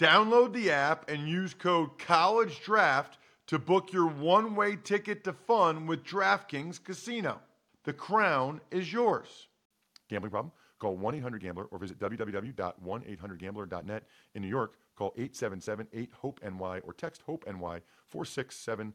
Download the app and use code College Draft to book your one way ticket to fun with DraftKings Casino. The crown is yours. Gambling problem? Call 1 800 Gambler or visit www.1800Gambler.net. In New York, call 877 8 HOPE NY or text HOPE NY 467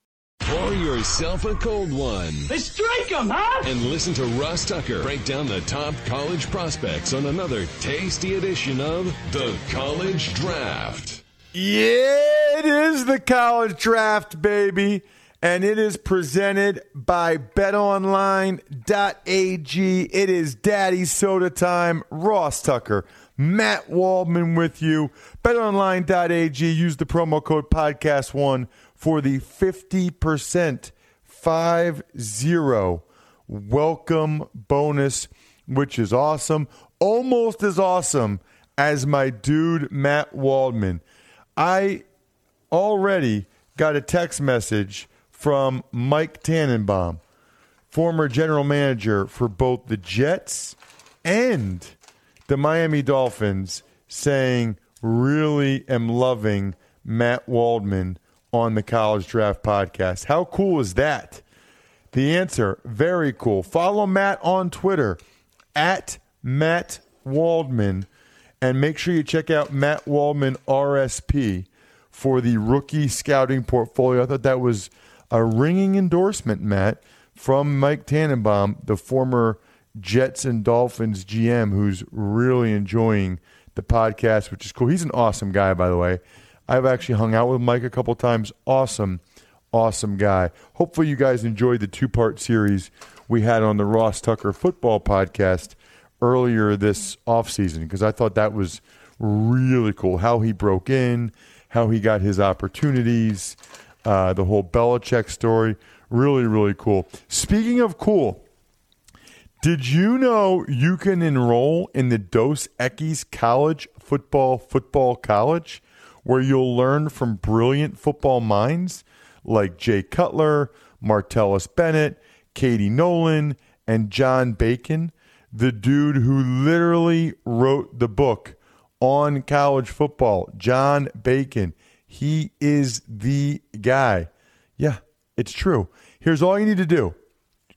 Pour yourself a cold one. Let's strike 'em, huh? And listen to Ross Tucker break down the top college prospects on another tasty edition of The College Draft. Yeah, it is the college draft, baby. And it is presented by betonline.ag. It is Daddy Soda time. Ross Tucker, Matt Waldman with you. Betonline.ag. Use the promo code podcast1 for the 50% 5 welcome bonus, which is awesome. Almost as awesome as my dude, Matt Waldman. I already got a text message from Mike Tannenbaum, former general manager for both the Jets and the Miami Dolphins, saying, Really am loving Matt Waldman on the College Draft Podcast. How cool is that? The answer, very cool. Follow Matt on Twitter at Matt Waldman and make sure you check out Matt Waldman RSP for the rookie scouting portfolio. I thought that was a ringing endorsement, Matt, from Mike Tannenbaum, the former Jets and Dolphins GM, who's really enjoying the podcast, which is cool. He's an awesome guy, by the way. I've actually hung out with Mike a couple times. Awesome, awesome guy. Hopefully, you guys enjoyed the two part series we had on the Ross Tucker football podcast earlier this offseason because I thought that was really cool. How he broke in, how he got his opportunities, uh, the whole Belichick story. Really, really cool. Speaking of cool, did you know you can enroll in the Dos Equis College Football Football College, where you'll learn from brilliant football minds like Jay Cutler, Martellus Bennett, Katie Nolan, and John Bacon? the dude who literally wrote the book on college football, John Bacon. He is the guy. Yeah, it's true. Here's all you need to do.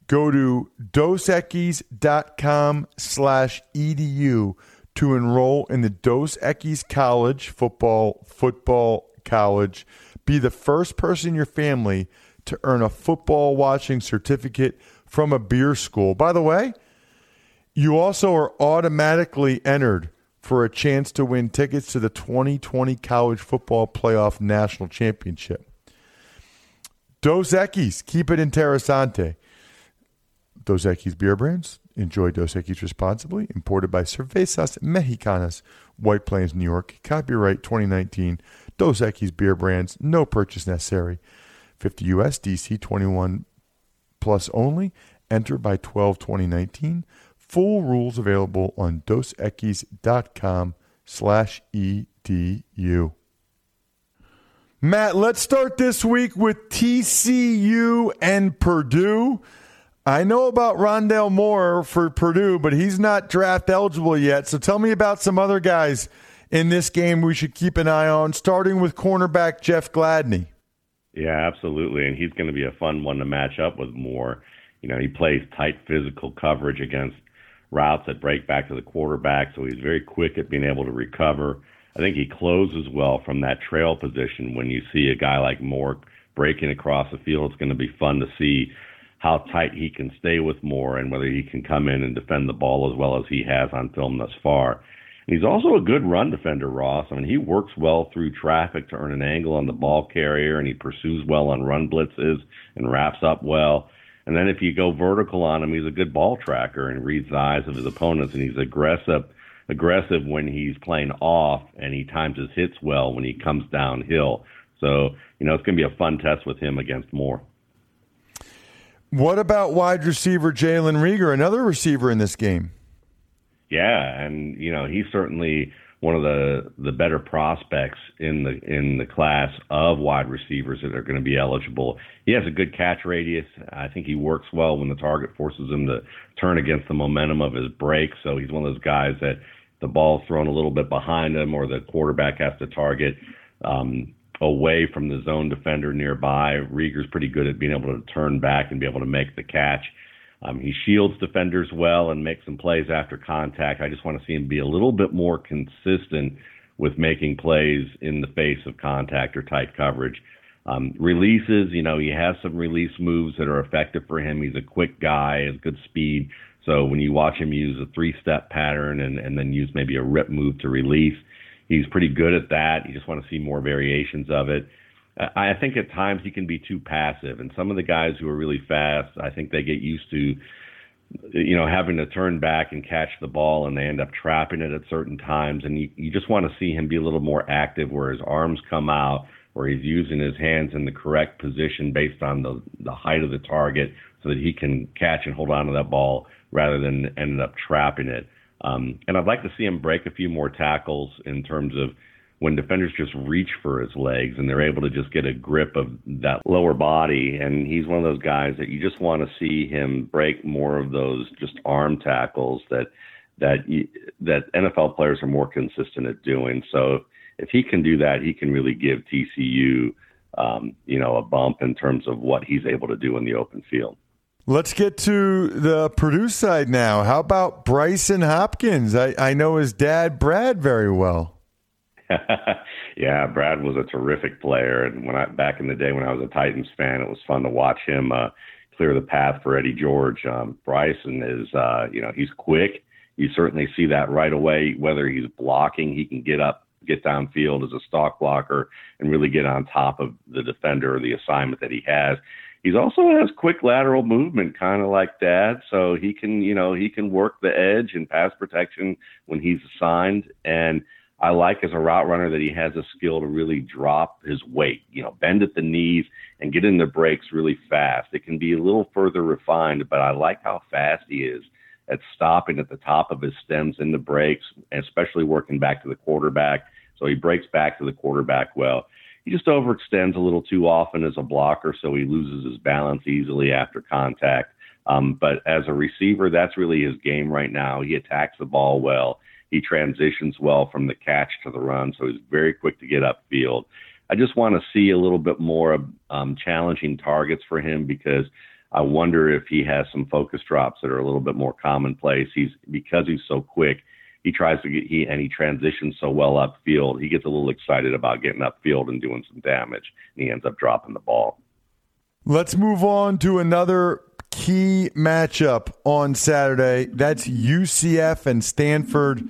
Go to dosequis.com slash edu to enroll in the Dos Equis College Football Football College. Be the first person in your family to earn a football watching certificate from a beer school. By the way, you also are automatically entered for a chance to win tickets to the 2020 College Football Playoff National Championship. Dos Equis, keep it interessante. Dos Equis beer brands. Enjoy Dos Equis responsibly. Imported by Cervezas Mexicanas, White Plains, New York. Copyright 2019. Dos Equis beer brands. No purchase necessary. 50 US DC 21 plus only. Enter by 12 2019. Full rules available on dosequis.com slash edu. Matt, let's start this week with TCU and Purdue. I know about Rondale Moore for Purdue, but he's not draft eligible yet. So tell me about some other guys in this game we should keep an eye on, starting with cornerback Jeff Gladney. Yeah, absolutely. And he's going to be a fun one to match up with Moore. You know, he plays tight physical coverage against routes that break back to the quarterback, so he's very quick at being able to recover. I think he closes well from that trail position. When you see a guy like Moore breaking across the field, it's going to be fun to see how tight he can stay with Moore and whether he can come in and defend the ball as well as he has on film thus far. And he's also a good run defender, Ross. I mean, he works well through traffic to earn an angle on the ball carrier, and he pursues well on run blitzes and wraps up well. And then if you go vertical on him, he's a good ball tracker and reads the eyes of his opponents, and he's aggressive aggressive when he's playing off, and he times his hits well when he comes downhill. So you know it's going to be a fun test with him against Moore. What about wide receiver Jalen Reagor, another receiver in this game? Yeah, and you know he's certainly one of the the better prospects in the in the class of wide receivers that are going to be eligible. He has a good catch radius. I think he works well when the target forces him to turn against the momentum of his break. So he's one of those guys that the ball's thrown a little bit behind him or the quarterback has to target um, away from the zone defender nearby. Reagor's pretty good at being able to turn back and be able to make the catch. Um, he shields defenders well and makes some plays after contact. I just want to see him be a little bit more consistent with making plays in the face of contact or tight coverage. Um, releases, you know, he has some release moves that are effective for him. He's a quick guy, has good speed. So when you watch him use a three step pattern and, and then use maybe a rip move to release, he's pretty good at that. You just want to see more variations of it. I think at times he can be too passive, and some of the guys who are really fast, I think they get used to, you know, having to turn back and catch the ball, and they end up trapping it at certain times. And you, you just want to see him be a little more active, where his arms come out, where he's using his hands in the correct position based on the the height of the target, so that he can catch and hold on to that ball rather than ending up trapping it. Um, and I'd like to see him break a few more tackles in terms of when defenders just reach for his legs and they're able to just get a grip of that lower body. And he's one of those guys that you just want to see him break more of those just arm tackles that that you, that NFL players are more consistent at doing. So if he can do that, he can really give TCU, um, you know, a bump in terms of what he's able to do in the open field. Let's get to the Purdue side now. How about Brycen Hopkins? I, I know his dad, Brad, very well. yeah, Brad was a terrific player, and when I back in the day when I was a Titans fan, it was fun to watch him uh, clear the path for Eddie George. Um, Brycen is, uh, you know, he's quick. You certainly see that right away. Whether he's blocking, he can get up, get downfield as a stock blocker, and really get on top of the defender or the assignment that he has. He also has quick lateral movement, kind of like Dad. So he can, you know, he can work the edge and pass protection when he's assigned and I like as a route runner that he has a skill to really drop his weight, you know, bend at the knees and get in the breaks really fast. It can be a little further refined, but I like how fast he is at stopping at the top of his stems in the breaks, especially working back to the quarterback. So he breaks back to the quarterback well. He just overextends a little too often as a blocker, so he loses his balance easily after contact. Um, but as a receiver, that's really his game right now. He attacks the ball well he transitions well from the catch to the run, so he's very quick to get upfield. I just want to see a little bit more um, challenging targets for him because I wonder if he has some focus drops that are a little bit more commonplace. He's because he's so quick. He tries to get he and he transitions so well upfield. He gets a little excited about getting upfield and doing some damage, and he ends up dropping the ball. Let's move on to another key matchup on Saturday. That's UCF and Stanford.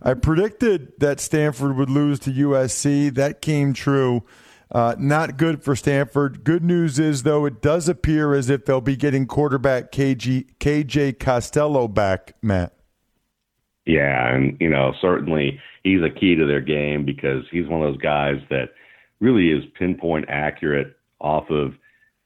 I predicted that Stanford would lose to USC. That came true. Uh, not good for Stanford. Good news is, though, it does appear as if they'll be getting quarterback KG, KJ Costello back, Matt. Yeah, and, you know, certainly he's a key to their game because he's one of those guys that really is pinpoint accurate off of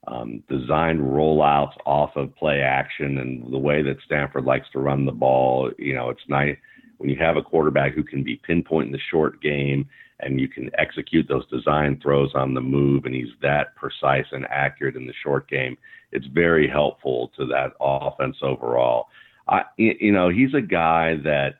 um, designed rollouts off of play action and the way that Stanford likes to run the ball. You know, it's nice when you have a quarterback who can be pinpoint in the short game and you can execute those design throws on the move and he's that precise and accurate in the short game. It's very helpful to that offense overall. I, you know, he's a guy that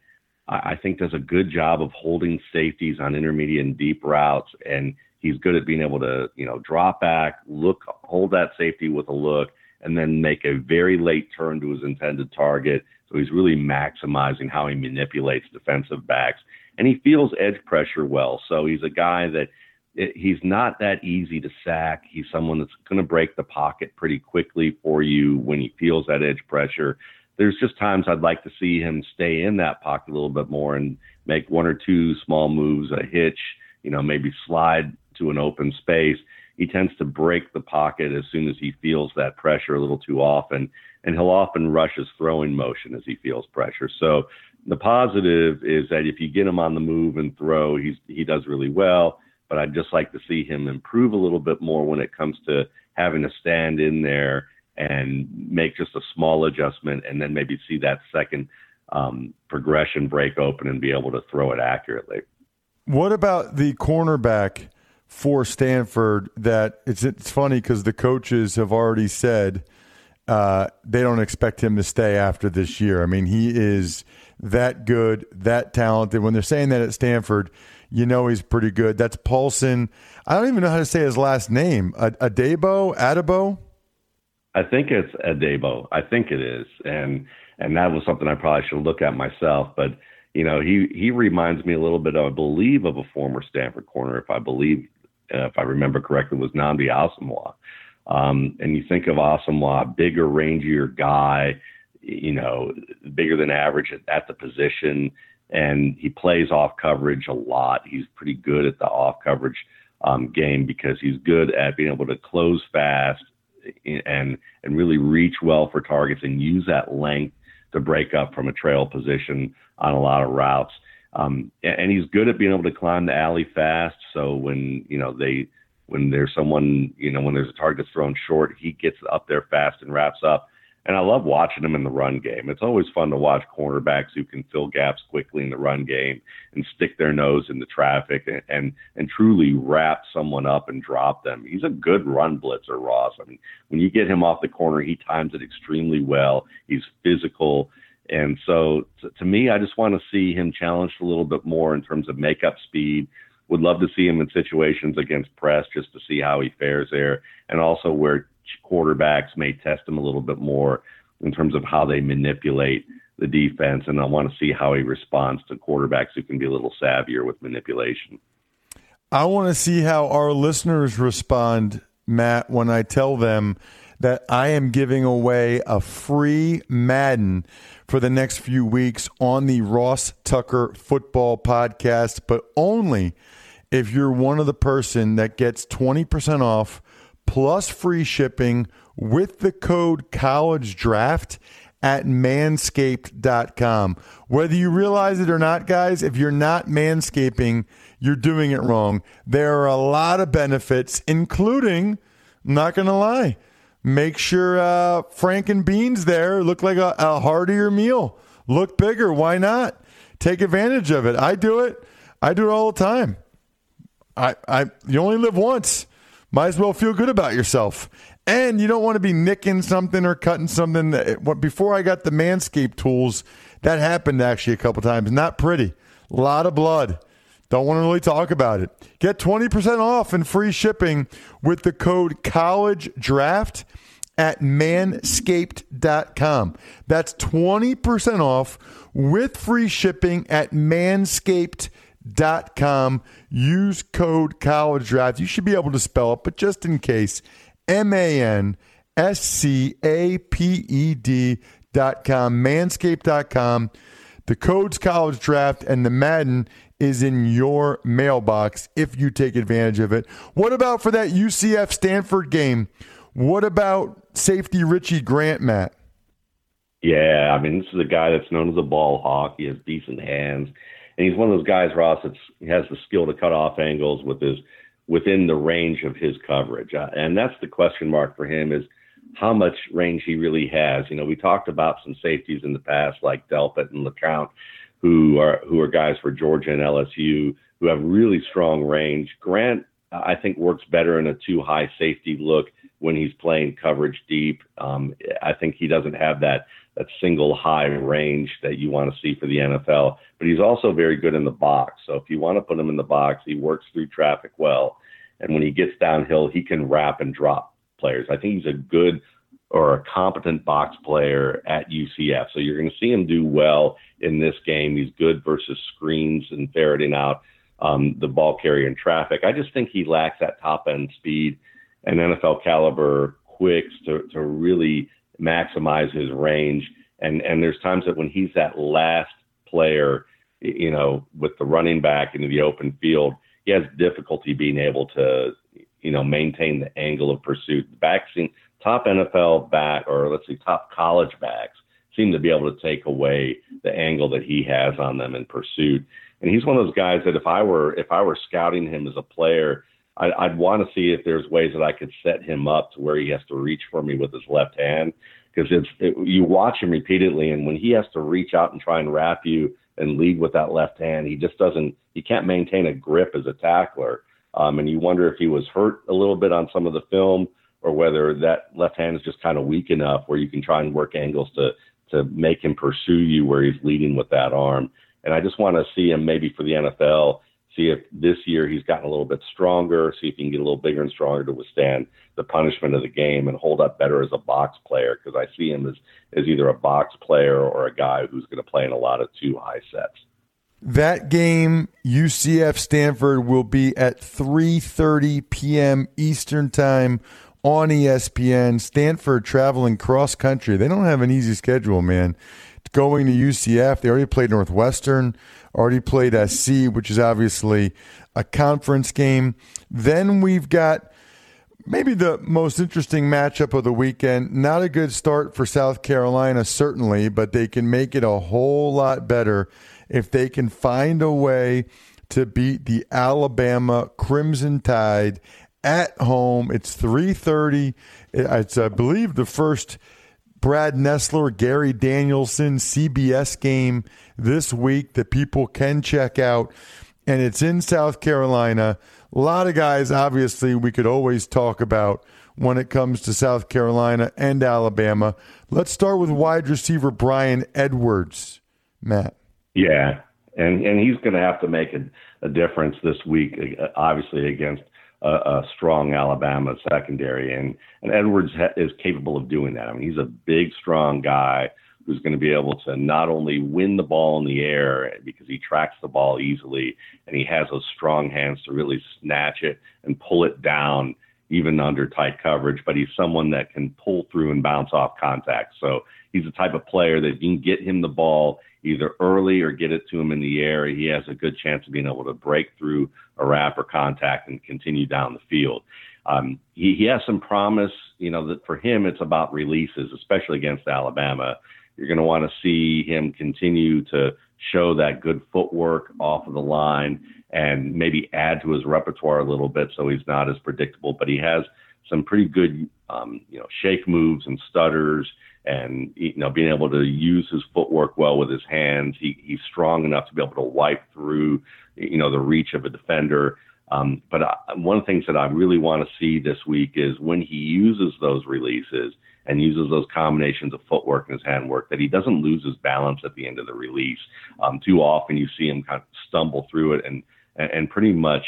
I think does a good job of holding safeties on intermediate and deep routes and He's good at being able to, you know, drop back, look, hold that safety with a look, and then make a very late turn to his intended target. So he's really maximizing how he manipulates defensive backs. And he feels edge pressure well. So he's a guy that it, he's not that easy to sack. He's someone that's going to break the pocket pretty quickly for you when he feels that edge pressure. There's just times I'd like to see him stay in that pocket a little bit more and make one or two small moves, a hitch, you know, maybe slide to an open space. He tends to break the pocket as soon as he feels that pressure a little too often, and he'll often rush his throwing motion as he feels pressure. So the positive is that if you get him on the move and throw, he's he does really well. But I'd just like to see him improve a little bit more when it comes to having to stand in there and make just a small adjustment, and then maybe see that second um, progression break open and be able to throw it accurately. What about the cornerback for Stanford? That it's it's funny because the coaches have already said uh, they don't expect him to stay after this year. I mean, he is that good, that talented. When they're saying that at Stanford, you know he's pretty good. That's Paulson. I don't even know how to say his last name. Adebo, Adebo. I think it's Adebo. I think it is, and and that was something I probably should look at myself. But you know, he he reminds me a little bit, I believe, of a former Stanford corner, if I believe, uh, if I remember correctly, was Nnamdi Asomugha. Um, and you think of Asomugha, bigger, rangier guy, you know, bigger than average at, at the position, and he plays off coverage a lot. He's pretty good at the off coverage um, game because he's good at being able to close fast and and really reach well for targets and use that length to break up from a trail position on a lot of routes. Um, and he's good at being able to climb the alley fast. So when you know they when there's someone, you know, when there's a target thrown short, he gets up there fast and wraps up. And I love watching him in the run game. It's always fun to watch cornerbacks who can fill gaps quickly in the run game and stick their nose in the traffic and, and, and truly wrap someone up and drop them. He's a good run blitzer, Ross. I mean, when you get him off the corner, he times it extremely well. He's physical. And so to, to me, I just want to see him challenged a little bit more in terms of makeup speed, would love to see him in situations against press just to see how he fares there, and also where quarterbacks may test him a little bit more in terms of how they manipulate the defense. And I want to see how he responds to quarterbacks who can be a little savvier with manipulation. I want to see how our listeners respond, Matt, when I tell them that I am giving away a free Madden for the next few weeks on the Ross Tucker Football Podcast, but only if you're one of the person that gets 20% off plus free shipping with the code college draft at manscaped.com. Whether you realize it or not, guys, if you're not manscaping, you're doing it wrong. There are a lot of benefits, including, I'm not going to lie, make sure uh, Frank and Beans there look like a, a heartier meal, look bigger. Why not? Take advantage of it. I do it. I do it all the time. I, I, you only live once. Might as well feel good about yourself. And you don't want to be nicking something or cutting something. That, before I got the Manscaped tools, that happened actually a couple times. Not pretty. A lot of blood. Don't want to really talk about it. Get 20% off and free shipping with the code college draft at manscaped.com. That's 20% off with free shipping at manscaped.com. Use code college draft. You should be able to spell it, but just in case, M A N S C A P E D.com, manscaped.com. The code's college draft and the Madden is in your mailbox if you take advantage of it. What about for that UCF Stanford game? What about safety Richie Grant, Matt? Yeah, I mean, this is a guy that's known as a ball hawk. He has decent hands, and he's one of those guys, Ross, that has the skill to cut off angles with his within the range of his coverage. Uh, and that's the question mark for him is how much range he really has. You know, we talked about some safeties in the past like Delpit and LeCounte, who are who are guys for Georgia and LSU who have really strong range. Grant, I think, works better in a two high safety look when he's playing coverage deep. Um, I think he doesn't have that that single high range that you want to see for the NFL. But he's also very good in the box. So if you want to put him in the box, he works through traffic well. And when he gets downhill, he can wrap and drop players. I think he's a good or a competent box player at UCF. So you're going to see him do well in this game. He's good versus screens and ferreting out um, the ball carrier in traffic. I just think he lacks that top end speed and NFL caliber quicks to, to really maximize his range. And, and there's times that when he's that last player, you know, with the running back into the open field, he has difficulty being able to, you know, maintain the angle of pursuit. Back Backs top NFL back, or let's say top college backs, seem to be able to take away the angle that he has on them in pursuit. And he's one of those guys that if I were if I were scouting him as a player, I, I'd want to see if there's ways that I could set him up to where he has to reach for me with his left hand because it's it, you watch him repeatedly, and when he has to reach out and try and wrap you and lead with that left hand, he just doesn't. He can't maintain a grip as a tackler, um, and you wonder if he was hurt a little bit on some of the film, or whether that left hand is just kind of weak enough where you can try and work angles to to make him pursue you where he's leading with that arm. And I just want to see him maybe for the NFL see if this year he's gotten a little bit stronger, see if he can get a little bigger and stronger to withstand the punishment of the game and hold up better as a box player because I see him as, as either a box player or a guy who's going to play in a lot of two high sets. That game, UCF Stanford, will be at 3:30 p.m. Eastern Time on ESPN. Stanford traveling cross country. They don't have an easy schedule, man. Going to UCF, they already played Northwestern already played SC, which is obviously a conference game. Then we've got maybe the most interesting matchup of the weekend. Not a good start for South Carolina, certainly, but they can make it a whole lot better if they can find a way to beat the Alabama Crimson Tide at home. It's 3:30. It's I believe the first Brad Nessler, Gary Danielson CBS game this week that people can check out. And it's in South Carolina. A lot of guys, obviously, we could always talk about when it comes to South Carolina and Alabama. Let's start with wide receiver Bryan Edwards, Matt. Yeah, and and he's going to have to make a, a difference this week, obviously against a, a strong Alabama secondary, and and Edwards ha- is capable of doing that. I mean, he's a big, strong guy who's going to be able to not only win the ball in the air because he tracks the ball easily and he has those strong hands to really snatch it and pull it down even under tight coverage, but he's someone that can pull through and bounce off contact. So he's the type of player that you can get him the ball either early or get it to him in the air. He has a good chance of being able to break through a wrap or contact and continue down the field. Um, he, he has some promise, you know, that for him it's about releases, especially against Alabama. You're going to want to see him continue to show that good footwork off of the line and maybe add to his repertoire a little bit so he's not as predictable. But he has some pretty good, um, you know, shake moves and stutters and you know being able to use his footwork well with his hands. He, he's strong enough to be able to wipe through you know the reach of a defender. Um, but I, one of the things that I really want to see this week is when he uses those releases and uses those combinations of footwork and his handwork that he doesn't lose his balance at the end of the release. Um, too often you see him kind of stumble through it and and pretty much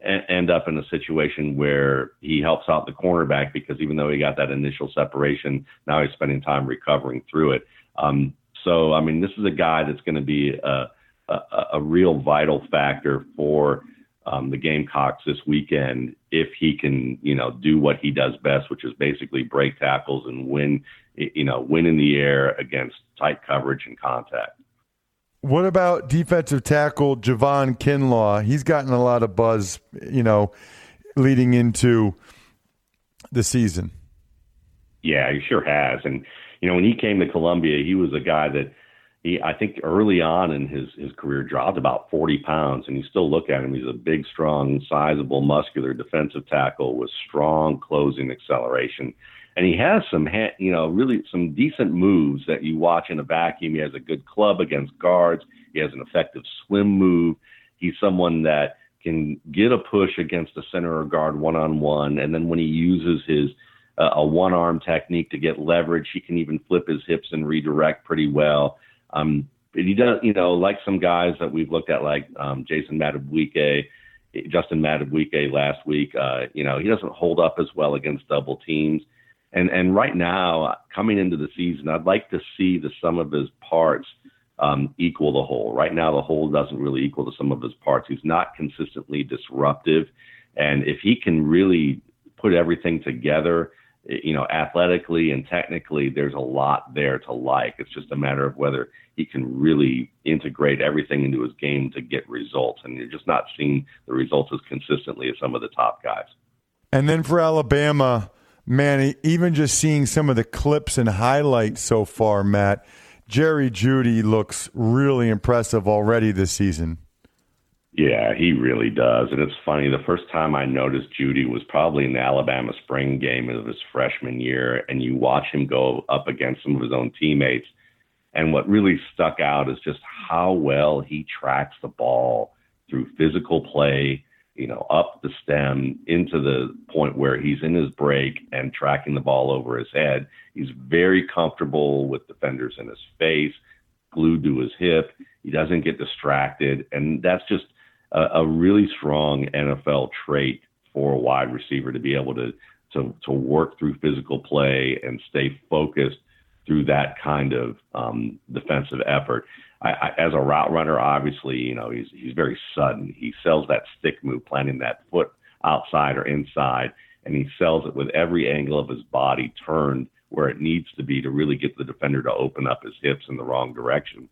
end up in a situation where he helps out the cornerback because even though he got that initial separation, now he's spending time recovering through it. Um, so I mean, this is a guy that's going to be a, a, a real vital factor for um, the Gamecocks this weekend if he can, you know, do what he does best, which is basically break tackles and win, you know, win in the air against tight coverage and contact. What about defensive tackle Javon Kinlaw? He's gotten a lot of buzz, you know, leading into the season. Yeah, he sure has. And you know, when he came to Columbia, he was a guy that he, I think early on in his, his career dropped about 40 pounds and you still look at him. He's a big, strong, sizable, muscular defensive tackle with strong closing acceleration. And he has some, you know, really some decent moves that you watch in a vacuum. He has a good club against guards. He has an effective swim move. He's someone that can get a push against a center or guard one on one. And then when he uses his, uh, a one arm technique to get leverage, he can even flip his hips and redirect pretty well. Um, but he does, you know, like some guys that we've looked at, like um, Jason Madubuike, Justin Madubuike last week. Uh, you know, he doesn't hold up as well against double teams. And and right now, coming into the season, I'd like to see the sum of his parts um, equal the whole. Right now, the whole doesn't really equal to some of his parts. He's not consistently disruptive, and if he can really put everything together, you know, athletically and technically, there's a lot there to like. It's just a matter of whether he can really integrate everything into his game to get results, and you're just not seeing the results as consistently as some of the top guys. And then for Alabama, man, even just seeing some of the clips and highlights so far, Matt Jerry Jeudy looks really impressive already this season. Yeah, he really does. And it's funny, the first time I noticed Jeudy was probably in the Alabama spring game of his freshman year, and you watch him go up against some of his own teammates. And what really stuck out is just how well he tracks the ball through physical play, you know, up the stem into the point where he's in his break and tracking the ball over his head. He's very comfortable with defenders in his face, glued to his hip. He doesn't get distracted. And that's just a, a really strong NFL trait for a wide receiver to be able to, to, to work through physical play and stay focused through that kind of um, defensive effort. I, I, as a route runner, obviously, you know, he's he's very sudden. He sells that stick move, planting that foot outside or inside, and he sells it with every angle of his body turned where it needs to be to really get the defender to open up his hips in the wrong direction.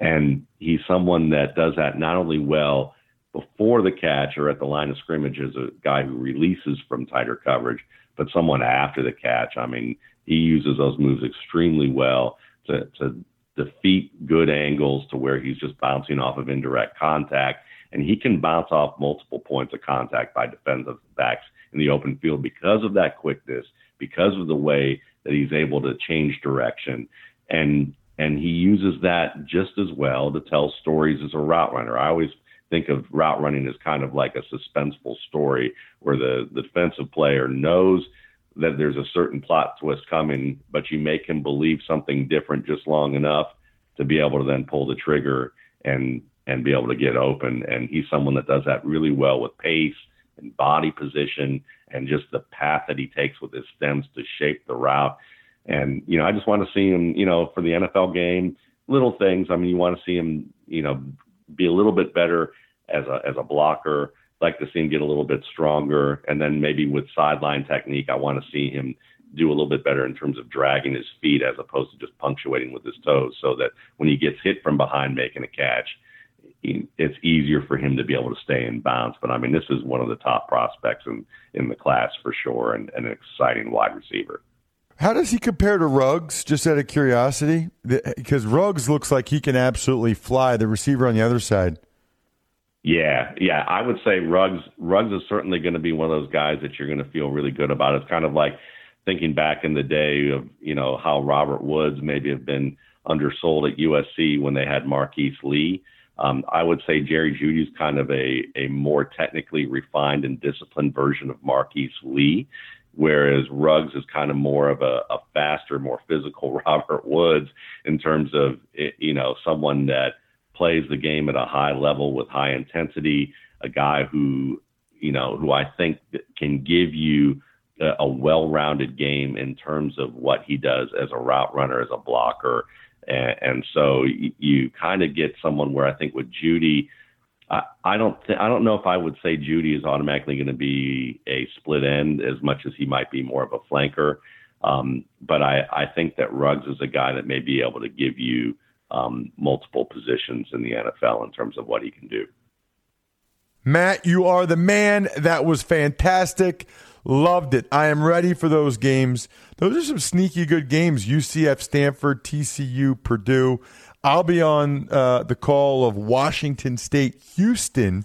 And he's someone that does that not only well before the catch or at the line of scrimmage as a guy who releases from tighter coverage, but someone after the catch. I mean, he uses those moves extremely well to, to defeat good angles to where he's just bouncing off of indirect contact. And he can bounce off multiple points of contact by defensive backs in the open field because of that quickness, because of the way that he's able to change direction. And and he uses that just as well to tell stories as a route runner. I always think of route running as kind of like a suspenseful story where the, the defensive player knows – that there's a certain plot twist coming, but you make him believe something different just long enough to be able to then pull the trigger and and be able to get open. And he's someone that does that really well with pace and body position and just the path that he takes with his stems to shape the route. And you know, I just want to see him, you know, for the NFL game, little things. I mean, you want to see him, you know, be a little bit better as a as a blocker like to see him get a little bit stronger. And then maybe with sideline technique, I want to see him do a little bit better in terms of dragging his feet as opposed to just punctuating with his toes so that when he gets hit from behind making a catch, it's easier for him to be able to stay in bounds. But I mean, this is one of the top prospects in, in the class for sure and, and an exciting wide receiver. How does he compare to Ruggs, just out of curiosity? Because Ruggs looks like he can absolutely fly, the receiver on the other side. Yeah, yeah, I would say Ruggs. Ruggs is certainly going to be one of those guys that you're going to feel really good about. It's kind of like thinking back in the day of you know how Robert Woods maybe have been undersold at USC when they had Marquise Lee. Um, I would say Jerry Jeudy is kind of a a more technically refined and disciplined version of Marquise Lee, whereas Ruggs is kind of more of a, a faster, more physical Robert Woods in terms of you know someone that plays the game at a high level with high intensity, a guy who, you know, who I think can give you a, a well-rounded game in terms of what he does as a route runner, as a blocker. And, and so you, you kind of get someone where I think with Jeudy, I, I don't th- I don't know if I would say Jeudy is automatically going to be a split end as much as he might be more of a flanker. Um, but I, I think that Ruggs is a guy that may be able to give you um, multiple positions in the NFL in terms of what he can do. Matt, you are the man. That was fantastic. Loved it. I am ready for those games. Those are some sneaky good games. UCF, Stanford, TCU, Purdue. I'll be on uh, the call of Washington State, Houston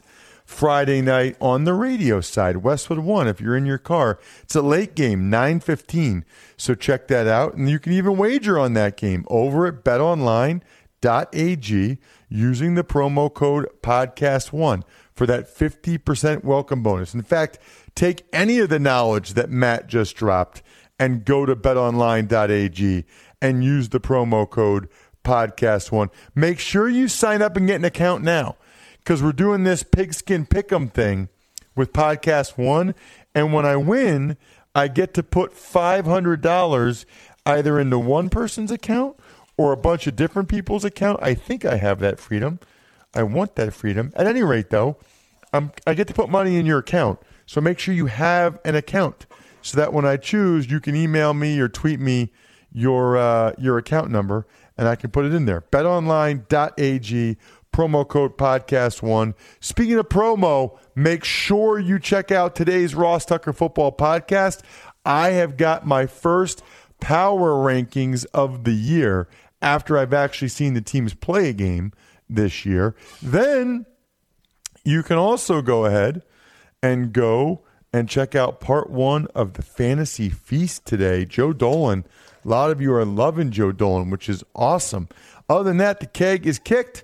Friday night on the radio side, Westwood One. If you're in your car, it's a late game, nine fifteen. So check that out, and you can even wager on that game over at BetOnline.ag using the promo code Podcast One for that fifty percent welcome bonus. In fact, take any of the knowledge that Matt just dropped and go to BetOnline.ag and use the promo code Podcast One. Make sure you sign up and get an account now because we're doing this pigskin pick'em thing with podcast one, and when I win, I get to put five hundred dollars either into one person's account or a bunch of different people's account. I think I have that freedom. I want that freedom. At any rate, though, I'm, I get to put money in your account. So make sure you have an account so that when I choose, you can email me or tweet me your uh, your account number and I can put it in there. BetOnline.ag promo code podcast one. Speaking of promo, make sure you check out today's Ross Tucker Football Podcast. I have got my first power rankings of the year after I've actually seen the teams play a game this year. Then you can also go ahead and go and check out part one of the Fantasy Feast today. Joe Dolan. A lot of you are loving Joe Dolan, which is awesome. Other than that, the keg is kicked.